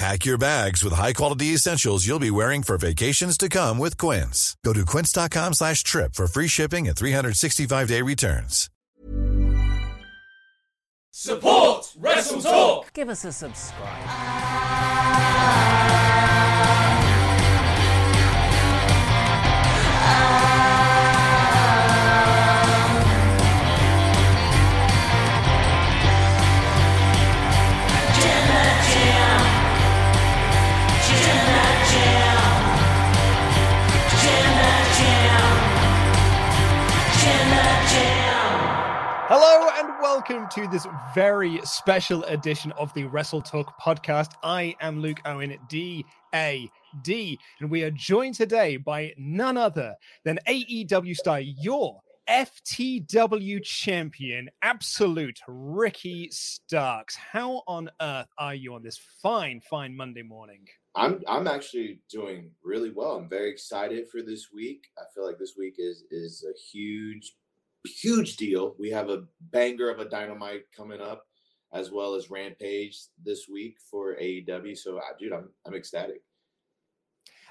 Pack your bags with high-quality essentials you'll be wearing for vacations to come with Quince. Go to quince.com slash trip for free shipping and 365-day returns. Support Wrestle Talk! Give us a subscribe. Hello and welcome to this very special edition of the Wrestle Talk podcast. I am Luke Owen, D A D, and we are joined today by none other than AEW star, your FTW champion, absolute Ricky Starks. How on earth are you on this fine, fine Monday morning? I'm I'm actually doing really well. I'm very excited for this week. I feel like this week is is a huge huge deal. We have a banger of a dynamite coming up, as well as Rampage this week for AEW. So, dude, I'm I'm ecstatic.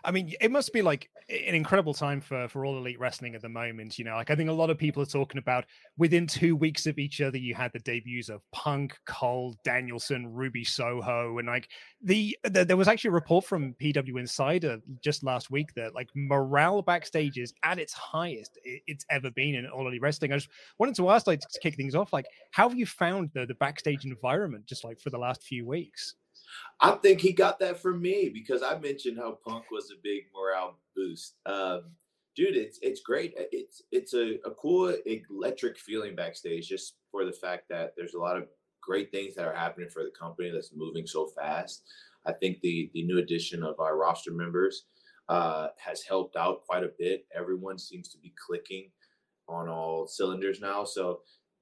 I mean, it must be like an incredible time for for all elite wrestling at the moment. You know, like I think a lot of people are talking about within two weeks of each other, you had the debuts of Punk, Cole, Danielson, Ruby Soho, and like the, the there was actually a report from PW Insider just last week that like morale backstage is at its highest it's ever been in all elite wrestling. I just wanted to ask, like, to kick things off, like, how have you found the the backstage environment just like for the last few weeks? I think he got that from me because I mentioned how Punk was a big morale boost. Um, dude, it's it's great. Uh, it's it's a, a cool electric feeling backstage just for the fact that there's a lot of great things that are happening for the company that's moving so fast. I think the the new addition of our roster members uh, has helped out quite a bit. Everyone seems to be clicking on all cylinders now. So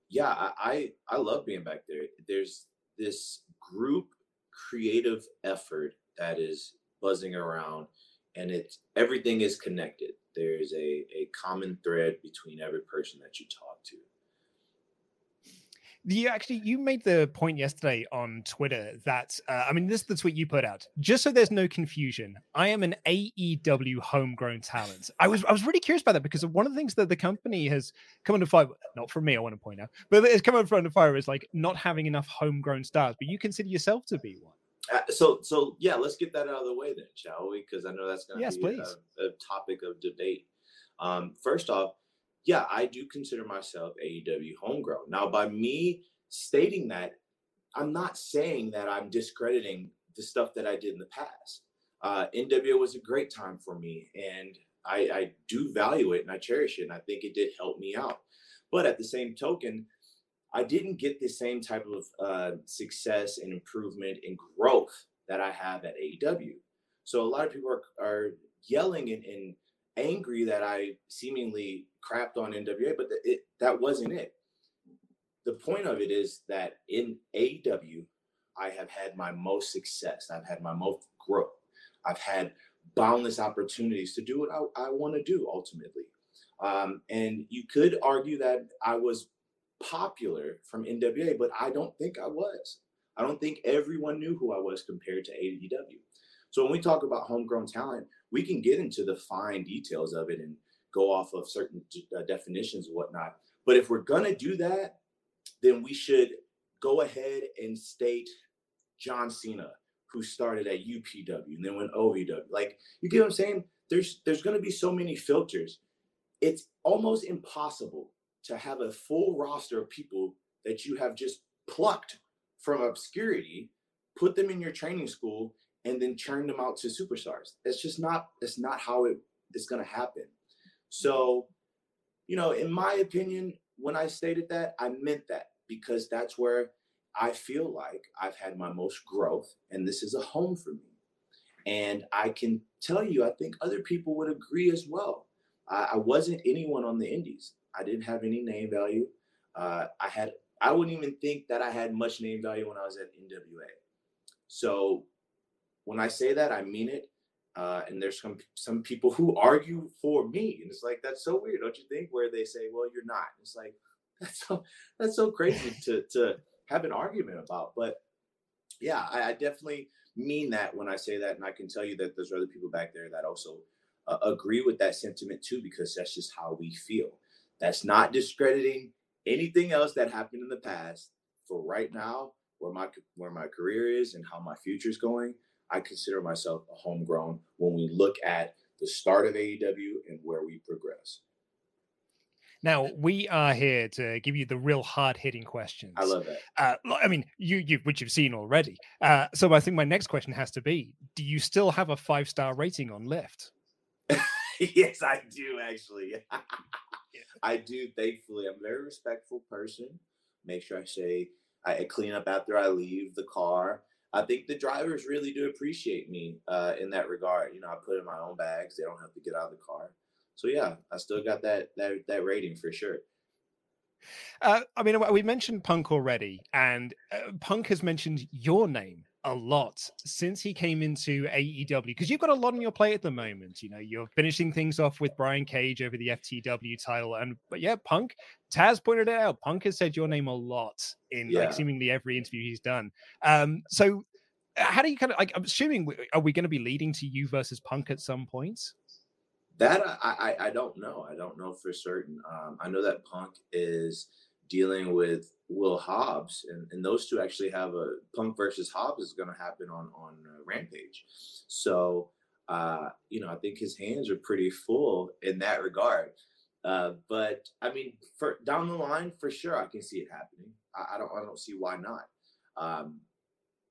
yeah, I I, I love being back there. There's this group creative effort that is buzzing around and it's everything is connected. There's a, a common thread between every person that you talk to you actually you made the point yesterday on Twitter that uh, I mean this is the tweet you put out. Just so there's no confusion, I am an AEW homegrown talent. I was I was really curious about that because one of the things that the company has come under fire, not from me, I want to point out, but it's come under fire is like not having enough homegrown stars. But you consider yourself to be one. Uh, so so yeah, let's get that out of the way then, shall we? Because I know that's going to yes, be. A, a topic of debate. Um, first off, yeah, I do consider myself AEW homegrown. Now, by me stating that, I'm not saying that I'm discrediting the stuff that I did in the past. Uh, NWA was a great time for me, and I, I do value it and I cherish it, and I think it did help me out. But at the same token, I didn't get the same type of uh, success and improvement and growth that I have at AEW. So a lot of people are, are yelling and, and angry that I seemingly crapped on NWA, but it, that wasn't it. The point of it is that in AEW, I have had my most success. I've had my most growth. I've had boundless opportunities to do what I, I want to do ultimately. Um, and you could argue that I was popular from NWA, but I don't think I was. I don't think everyone knew who I was compared to AEW. So when we talk about homegrown talent, we can get into the fine details of it and go off of certain uh, definitions and whatnot. But if we're gonna do that, then we should go ahead and state John Cena, who started at UPW and then went OVW. Like you get what I'm saying? There's there's gonna be so many filters. It's almost impossible to have a full roster of people that you have just plucked from obscurity, put them in your training school, and then churn them out to superstars. It's just not. It's not how it is going to happen. So, you know, in my opinion, when I stated that, I meant that because that's where I feel like I've had my most growth, and this is a home for me. And I can tell you, I think other people would agree as well. I, I wasn't anyone on the Indies. I didn't have any name value. Uh, I had I wouldn't even think that I had much name value when I was at NWA. So when I say that, I mean it. Uh, and there's some some people who argue for me, and it's like that's so weird, don't you think? Where they say, "Well, you're not." It's like that's so that's so crazy to to have an argument about. But yeah, I, I, definitely mean that when I say that, and I can tell you that there's other people back there that also uh, agree with that sentiment too, because that's just how we feel. That's not discrediting anything else that happened in the past. For right now, where my where my career is and how my future is going, I consider myself a homegrown when we look at the start of AEW and where we progress. Now we are here to give you the real hard-hitting questions. I love that. Uh, I mean, you, you, which you've seen already. Uh, so I think my next question has to be: Do you still have a five-star rating on Lyft? yes, I do actually. I do. Thankfully, I'm a very respectful person. Make sure I say I clean up after I leave the car. I think the drivers really do appreciate me uh, in that regard. You know, I put in my own bags; they don't have to get out of the car. So yeah, I still got that that that rating for sure. Uh, I mean, we mentioned Punk already, and uh, Punk has mentioned your name a lot since he came into AEW because you've got a lot on your plate at the moment. You know, you're finishing things off with Brian Cage over the FTW title, and but yeah, Punk. Taz pointed it out. Punk has said your name a lot in yeah. like seemingly every interview he's done. Um, so how do you kind of like? I'm assuming are we going to be leading to you versus Punk at some point? That I, I, I don't know. I don't know for certain. Um, I know that Punk is dealing with Will Hobbs, and, and those two actually have a Punk versus Hobbs is going to happen on on uh, Rampage. So uh, you know, I think his hands are pretty full in that regard. Uh, but I mean, for down the line, for sure, I can see it happening. I, I don't I don't see why not. Um,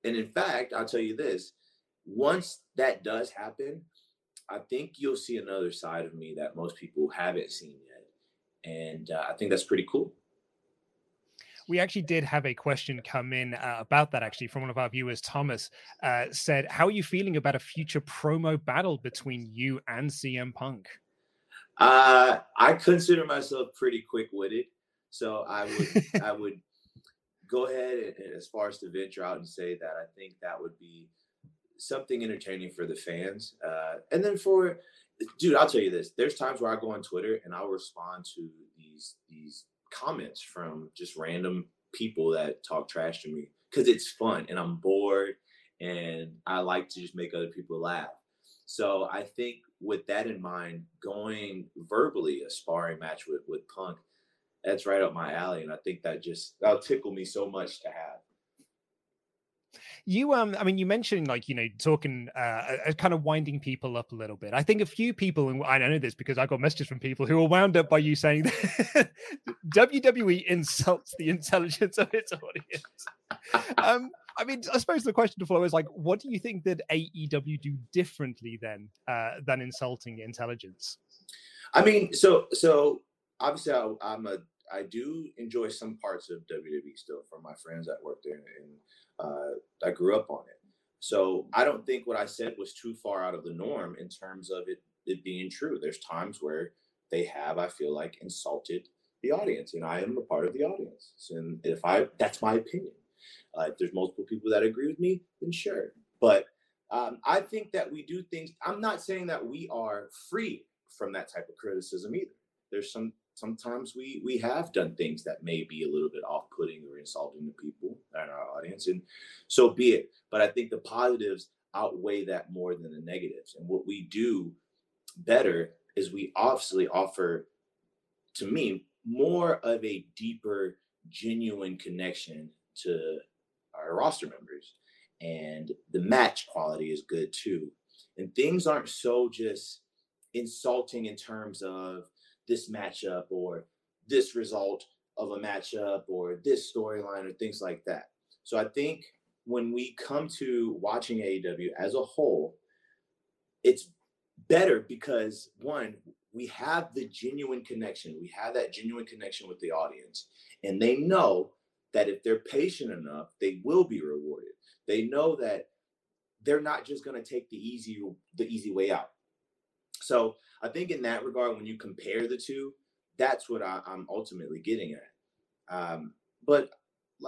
and in fact, I'll tell you this: once that does happen, I think you'll see another side of me that most people haven't seen yet, and uh, I think that's pretty cool. We actually did have a question come in uh, about that actually from one of our viewers. Thomas uh, said, "How are you feeling about a future promo battle between you and CM Punk?" Uh, I consider myself pretty quick witted, so I would I would go ahead and, as far as to venture out and say that I think that would be something entertaining for the fans. Uh, and then for dude, I'll tell you this: there's times where I go on Twitter and I'll respond to these these comments from just random people that talk trash to me because it's fun and I'm bored and I like to just make other people laugh. So I think with that in mind, going verbally a sparring match with with Punk, that's right up my alley, and I think that just that'll tickle me so much to have. You, um, I mean, you mentioned like you know talking, uh, uh, kind of winding people up a little bit. I think a few people, and I know this because I got messages from people who were wound up by you saying that WWE insults the intelligence of its audience. um, I mean, I suppose the question to follow is like, what do you think that AEW do differently then uh, than insulting intelligence? I mean, so so obviously I, I'm a I do enjoy some parts of WWE still from my friends that work there, and I grew up on it. So I don't think what I said was too far out of the norm in terms of it it being true. There's times where they have, I feel like, insulted the audience, and I am a part of the audience. And if I, that's my opinion. Uh, if there's multiple people that agree with me, then sure. But um, I think that we do things. I'm not saying that we are free from that type of criticism either. There's some sometimes we we have done things that may be a little bit off-putting or insulting to people in our audience and so be it. But i think the positives outweigh that more than the negatives and what we do better is we obviously offer to me more of a deeper genuine connection to our roster members and the match quality is good too. And things aren't so just insulting in terms of this matchup or this result of a matchup or this storyline or things like that. So I think when we come to watching AEW as a whole, it's better because one, we have the genuine connection. We have that genuine connection with the audience. And they know that if they're patient enough, they will be rewarded. They know that they're not just going to take the easy the easy way out. So I think in that regard, when you compare the two, that's what I, am ultimately getting at. Um, but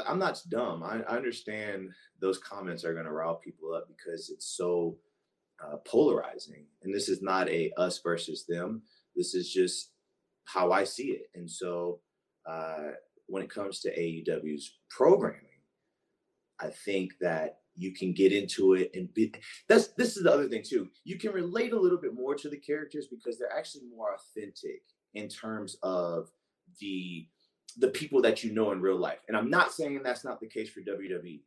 I'm not dumb. I, I understand those comments are going to rile people up because it's so uh, polarizing. And this is not a us versus them. This is just how I see it. And so uh, when it comes to AEW's programming, I think that you can get into it and be that's this is the other thing too. You can relate a little bit more to the characters because they're actually more authentic in terms of the the people that you know in real life. And I'm not saying that's not the case for WWE,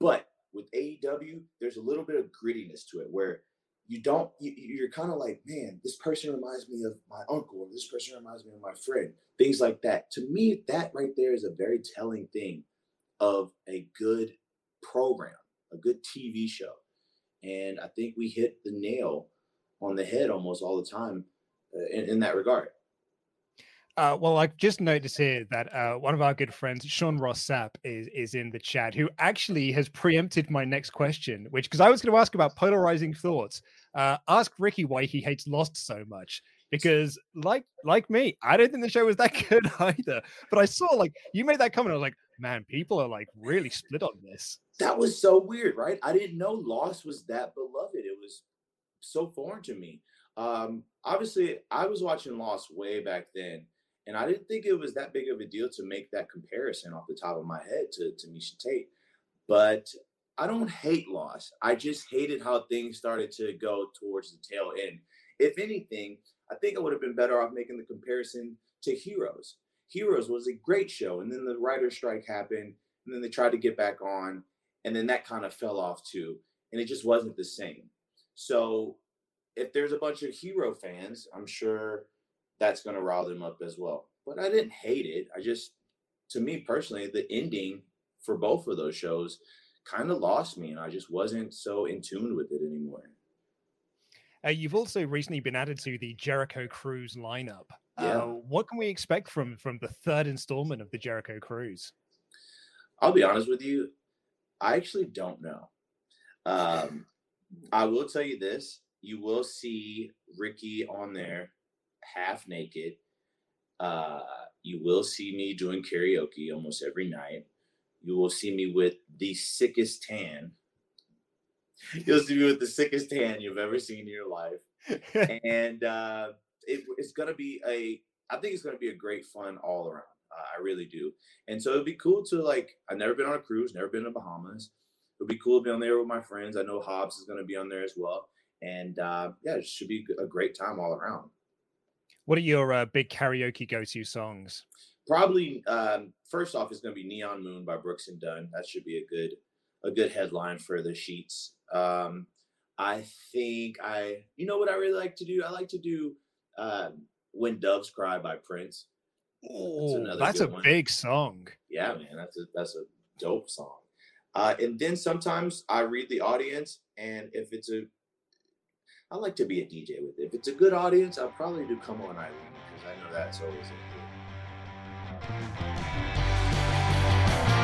but with AEW, there's a little bit of grittiness to it where you don't you, are kind of like man this person reminds me of my uncle or this person reminds me of my friend things like that to me that right there is a very telling thing of a good program a good tv show. And i think we hit the nail on the head almost all the time uh, in, in that regard. Uh, well, I've just noticed here that uh, one of our good friends, Sean Ross Sapp, is is in the chat, who actually has preempted my next question, which because I was going to ask about polarizing thoughts. Uh, ask Ricky why he hates Lost so much, because like like me, I don't think the show was that good either. But I saw like you made that comment, I was like, man, people are like really split on this. That was so weird, right? I didn't know Lost was that beloved. It was so foreign to me. Um, obviously, I was watching Lost way back then and I didn't think it was that big of a deal to make that comparison off the top of my head to, to Miesha Tate. But I don't hate Lost. I just hated how things started to go towards the tail end. If anything, I think I would have been better off making the comparison to Heroes. Heroes was a great show, and then the writer's strike happened, and then they tried to get back on, and then that kind of fell off too, and it just wasn't the same. So, if there's a bunch of hero fans, I'm sure that's going to rile them up as well. But I didn't hate it. I just, to me personally, the ending for both of those shows kind of lost me, and I just wasn't so in tune with it anymore. Uh, you've also recently been added to the Jericho Cruise lineup. Yeah. Uh, what can we expect from from the third installment of the Jericho Cruise? I'll be honest with you, I actually don't know. Um, I will tell you this: you will see Ricky on there half naked. Uh, you will see me doing karaoke almost every night. You will see me with the sickest tan. You'll see me with the sickest tan you've ever seen in your life. and uh, it, it's going to be a, I think it's going to be a great fun all around. Uh, I really do. And so it'd be cool to like, I've never been on a cruise, never been to the Bahamas. It'd be cool to be on there with my friends. I know Hobbs is going to be on there as well. And uh, yeah, it should be a great time all around. What are your uh, big karaoke go-to songs? Probably um, first off is going to be "Neon Moon" by Brooks and Dunn. That should be a good a good headline for the sheets. Um, I think I, you know what I really like to do? I like to do um, "When Doves Cry" by Prince. Oh, that's, that's a one. big song. Yeah, man, that's a that's a dope song. Uh, and then sometimes I read the audience, and if it's a I like to be a DJ with it. If it's a good audience, I'll probably do Come On Eileen because I know that's always a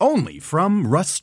Only from Rust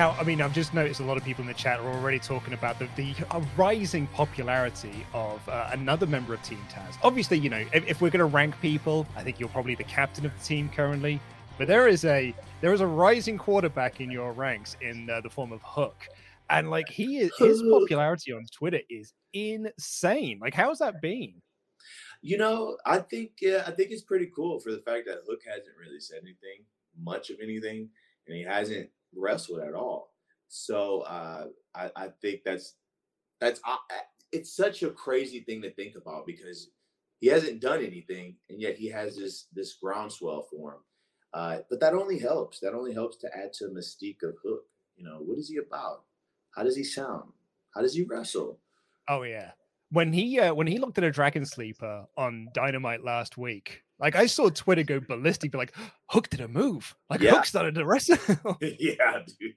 Now, I mean, I've just noticed a lot of people in the chat are already talking about the, the uh, rising popularity of uh, another member of Team Taz. Obviously, you know, if, if we're going to rank people, I think you're probably the captain of the team currently. But there is a there is a rising quarterback in your ranks in uh, the form of Hook, and like he is his popularity on Twitter is insane. Like, how's that been? You know, I think yeah, I think it's pretty cool for the fact that Hook hasn't really said anything, much of anything, and he hasn't wrestled at all. So uh, I, I think that's that's uh, it's such a crazy thing to think about because he hasn't done anything, and yet he has this this groundswell for him. Uh, but that only helps. That only helps to add to mystique of Hook. You know, what is he about? How does he sound? How does he wrestle? Oh yeah. When he uh, when he looked at a Dragon Sleeper on Dynamite last week, like I saw Twitter go ballistic, be like, Hook did a move. Like Yeah. Hook started to wrestle. yeah, dude.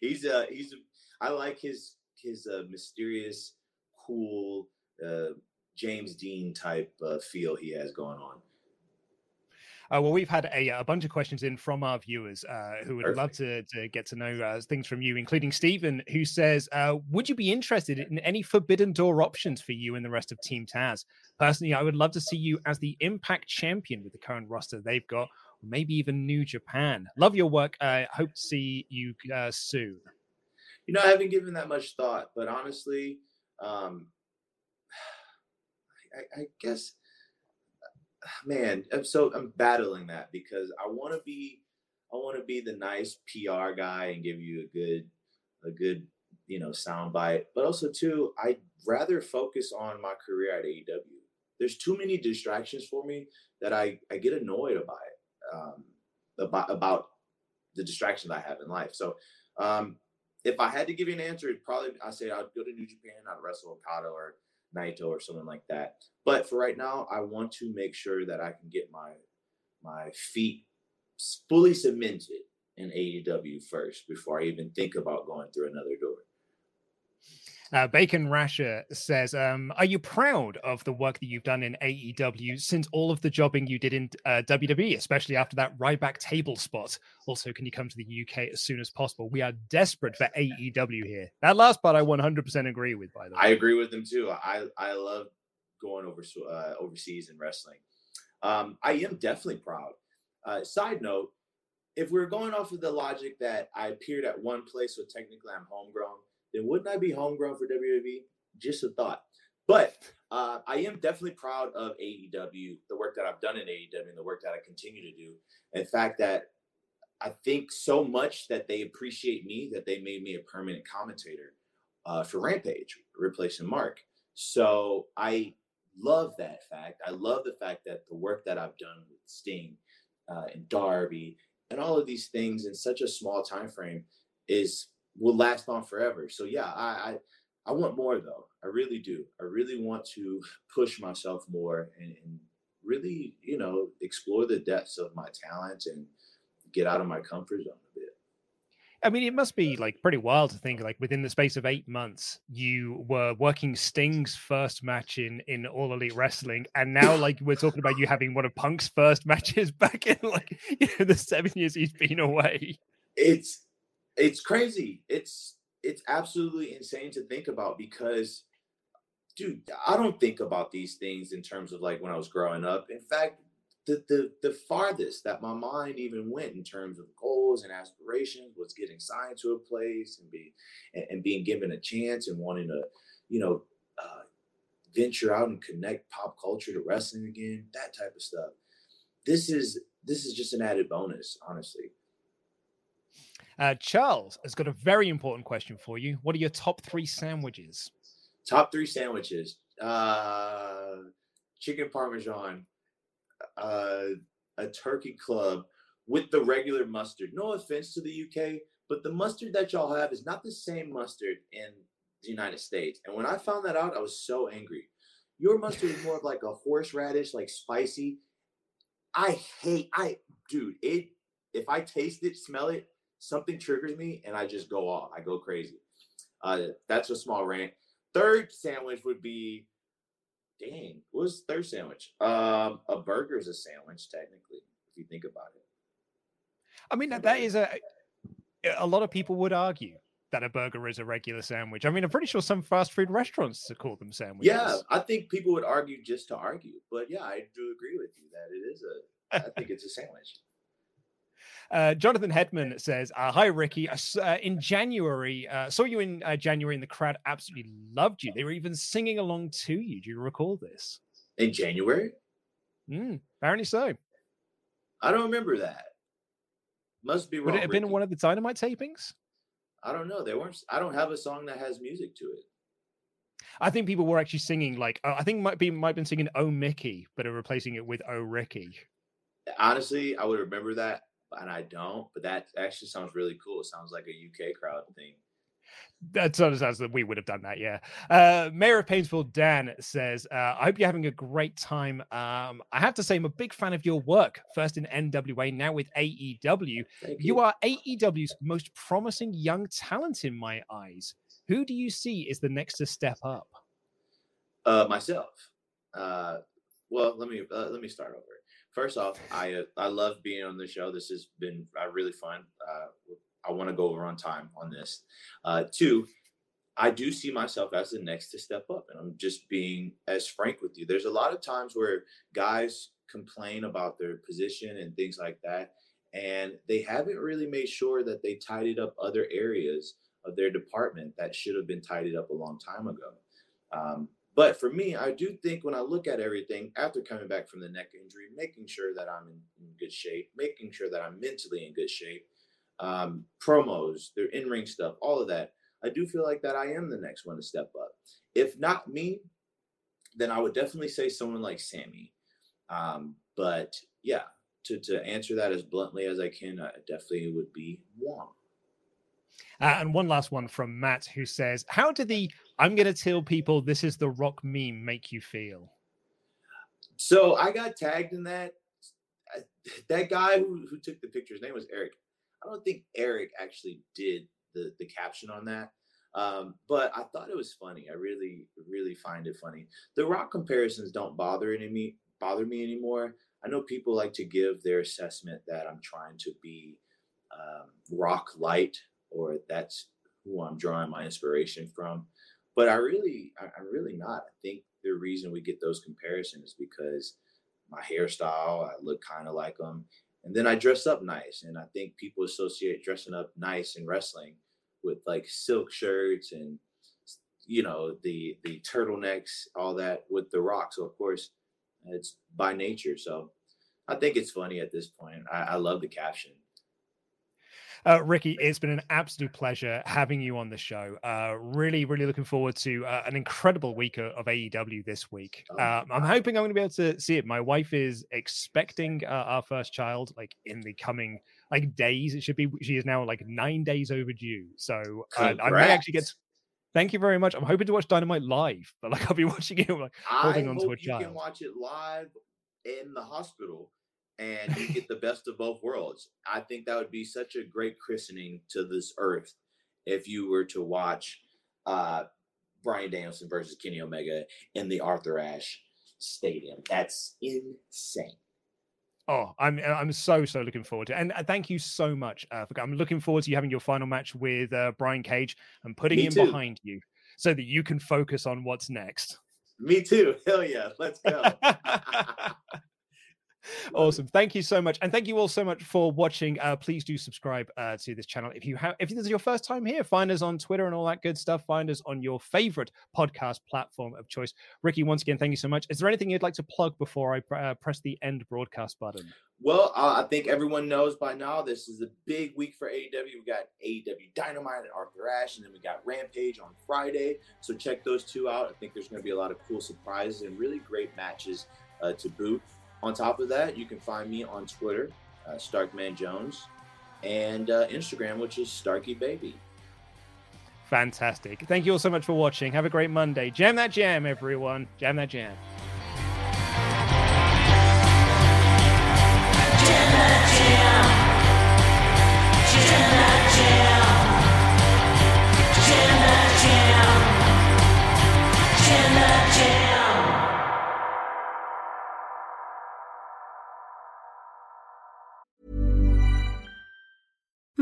He's uh he's a, I like his his uh, mysterious, cool uh James Dean type uh, feel he has going on. Uh, well, we've had a, a bunch of questions in from our viewers uh, who would love to, to get to know uh, things from you, including Stephen, who says, uh, Would you be interested in any forbidden door options for you and the rest of Team Taz? Personally, I would love to see you as the Impact champion with the current roster they've got, or maybe even New Japan. Love your work. I hope to see you uh, soon. You know, I haven't given that much thought, but honestly, um I, I guess man, I'm so I'm battling that because I want to be I want to be the nice PR guy and give you a good a good you know sound bite, but also too I'd rather focus on my career at AEW. There's too many distractions for me that I I get annoyed about it um, about about the distractions I have in life. So um, if I had to give you an answer, it'd probably I say I'd go to New Japan, I'd wrestle Okada or Naito or someone like that. But for right now, I want to make sure that I can get my my feet fully cemented in AEW first before I even think about going through another door. Uh, Bacon Rasher says, um, "Are you proud of the work that you've done in AEW since all of the jobbing you did in uh, WWE, especially after that Ryback table spot? Also, can you come to the UK as soon as possible? We are desperate for AEW here. That last part, I 100% agree with. By the way, I agree with them too. I I love going over uh, overseas in wrestling. Um, I am definitely proud. Uh, side note: If we're going off of the logic that I appeared at one place, so technically I'm homegrown, then wouldn't I be homegrown for WWE? Just a thought. But uh, I am definitely proud of AEW, the work that I've done in AEW, and the work that I continue to do. In fact, that I think so much that they appreciate me that they made me a permanent commentator uh, for Rampage, replacing Mark. So I love that fact. I love the fact that the work that I've done with Sting uh, and Darby and all of these things in such a small time frame is will last on forever. So yeah, I, I I want more though. I really do. I really want to push myself more and, and really, you know, explore the depths of my talent and get out of my comfort zone a bit. I mean, it must be like pretty wild to think like within the space of eight months, you were working Sting's first match in in All Elite Wrestling, and now like we're talking about you having one of Punk's first matches back in like you know, the seven years he's been away. It's it's crazy. It's it's absolutely insane to think about because dude, I don't think about these things in terms of like when I was growing up. In fact, the the the farthest that my mind even went in terms of goals and aspirations was getting signed to a place and being and, and being given a chance and wanting to, you know, uh, venture out and connect pop culture to wrestling again, that type of stuff. This is this is just an added bonus, honestly. Uh, Charles has got a very important question for you. What are your top three sandwiches? Top three sandwiches: uh, chicken parmesan, uh, a turkey club with the regular mustard. No offense to the UK, but the mustard that y'all have is not the same mustard in the United States. And when I found that out, I was so angry. Your mustard is more of like a horseradish, like spicy. I hate, I, dude, it, if I taste it, smell it, something triggers me and I just go off. I go crazy. Uh, that's a small rant. Third sandwich would be, dang, what was third sandwich? Um, a burger is a sandwich technically, if you think about it. I mean, that, that is a. A lot of people would argue that a burger is a regular sandwich. I mean, I'm pretty sure some fast food restaurants call them sandwiches. Yeah, I think people would argue just to argue, but yeah, I do agree with you that it is a. I think it's a sandwich. Uh, Jonathan Hedman says, uh, "Hi Ricky, uh, in January, uh, saw you in uh, January, and the crowd absolutely loved you. They were even singing along to you. Do you recall this? In January? Mm, apparently so. I don't remember that. Must be wrong. Would it have Ricky. been one of the Dynamite tapings? I don't know. They weren't. I don't have a song that has music to it. I think people were actually singing like I think might be might have been singing "Oh Mickey," but are replacing it with "Oh Ricky." Honestly, I would remember that, and I don't. But that actually sounds really cool. It sounds like a UK crowd thing. That sounds as that we would have done that, yeah. Uh, Mayor of Painesville, Dan says, uh, "I hope you're having a great time. Um, I have to say, I'm a big fan of your work. First in NWA, now with AEW. Thank You are AEW's most promising young talent in my eyes. Who do you see is the next to step up? Uh, myself. Uh, well, let me uh, let me start over. First off, I uh, I love being on the show. This has been uh, really fun. Uh, I want to go over on time on this. Uh, two, I do see myself as the next to step up, and I'm just being as frank with you. There's a lot of times where guys complain about their position and things like that, and they haven't really made sure that they tidied up other areas of their department that should have been tidied up a long time ago. Um, but for me, I do think when I look at everything after coming back from the neck injury, making sure that I'm in, good shape, making sure that I'm mentally in good shape, um, promos, their in ring stuff, all of that, I do feel like that I am the next one to step up. If not me, then I would definitely say someone like Sammy. Um, but yeah, to, to answer that as bluntly as I can, I definitely would be Wong. Uh, and one last one from Matt, who says, "How did the I'm going to tell people this is the Rock meme make you feel?" So I got tagged in that. That guy who, who took the picture, his name was Eric. I don't think Eric actually did the the caption on that, um, but I thought it was funny. I really, really find it funny. The rock comparisons don't bother any me bother me anymore. I know people like to give their assessment that I'm trying to be um, rock light, or that's who I'm drawing my inspiration from. But I really, I, I'm really not. I think the reason we get those comparisons is because my hairstyle, I look kind of like them. And then I dress up nice. And I think people associate dressing up nice in wrestling with like silk shirts and you know the the turtlenecks, all that with the rock. So of course it's by nature. So I think it's funny at this point. I, I love the caption. Uh, Ricky, it's been an absolute pleasure having you on the show. Uh, really, really looking forward to uh, an incredible week of, of AEW this week. Oh, Um, I'm hoping I'm going to be able to see it. My wife is expecting uh, our first child like in the coming like days. It should be. She is now like nine days overdue. So uh, I may actually get. Congrats. Thank you very much. I'm hoping to watch Dynamite live, but like I'll be watching it like holding I on to a you child. can watch it live in the hospital and you get the best of both worlds. I think that would be such a great christening to this earth if you were to watch uh, Bryan Danielson versus Kenny Omega in the Arthur Ashe Stadium. That's insane. Oh, I'm I'm so so looking forward to it. And uh, thank you so much. Uh, for, I'm looking forward to you having your final match with uh, Brian Cage and putting Me him too. behind you so that you can focus on what's next. Me too. Hell yeah. Let's go. awesome thank you so much and thank you all so much for watching uh please do subscribe uh to this channel if you have if this is your first time here find us on twitter and all that good stuff find us on your favorite podcast platform of choice ricky once again thank you so much is there anything you'd like to plug before i uh, press the end broadcast button Well, uh, I think everyone knows by now this is a big week for AEW. We got AEW Dynamite and Arthur Ashe, and then we got Rampage on Friday. So check those two out. I think there's going to be a lot of cool surprises and really great matches uh, to boot. On top of that, you can find me on Twitter, uh, Starkman Jones, and uh, Instagram, which is Starky Baby. fantastic. Thank you all so much for watching. Have a great monday. Jam that jam everyone. Jam that jam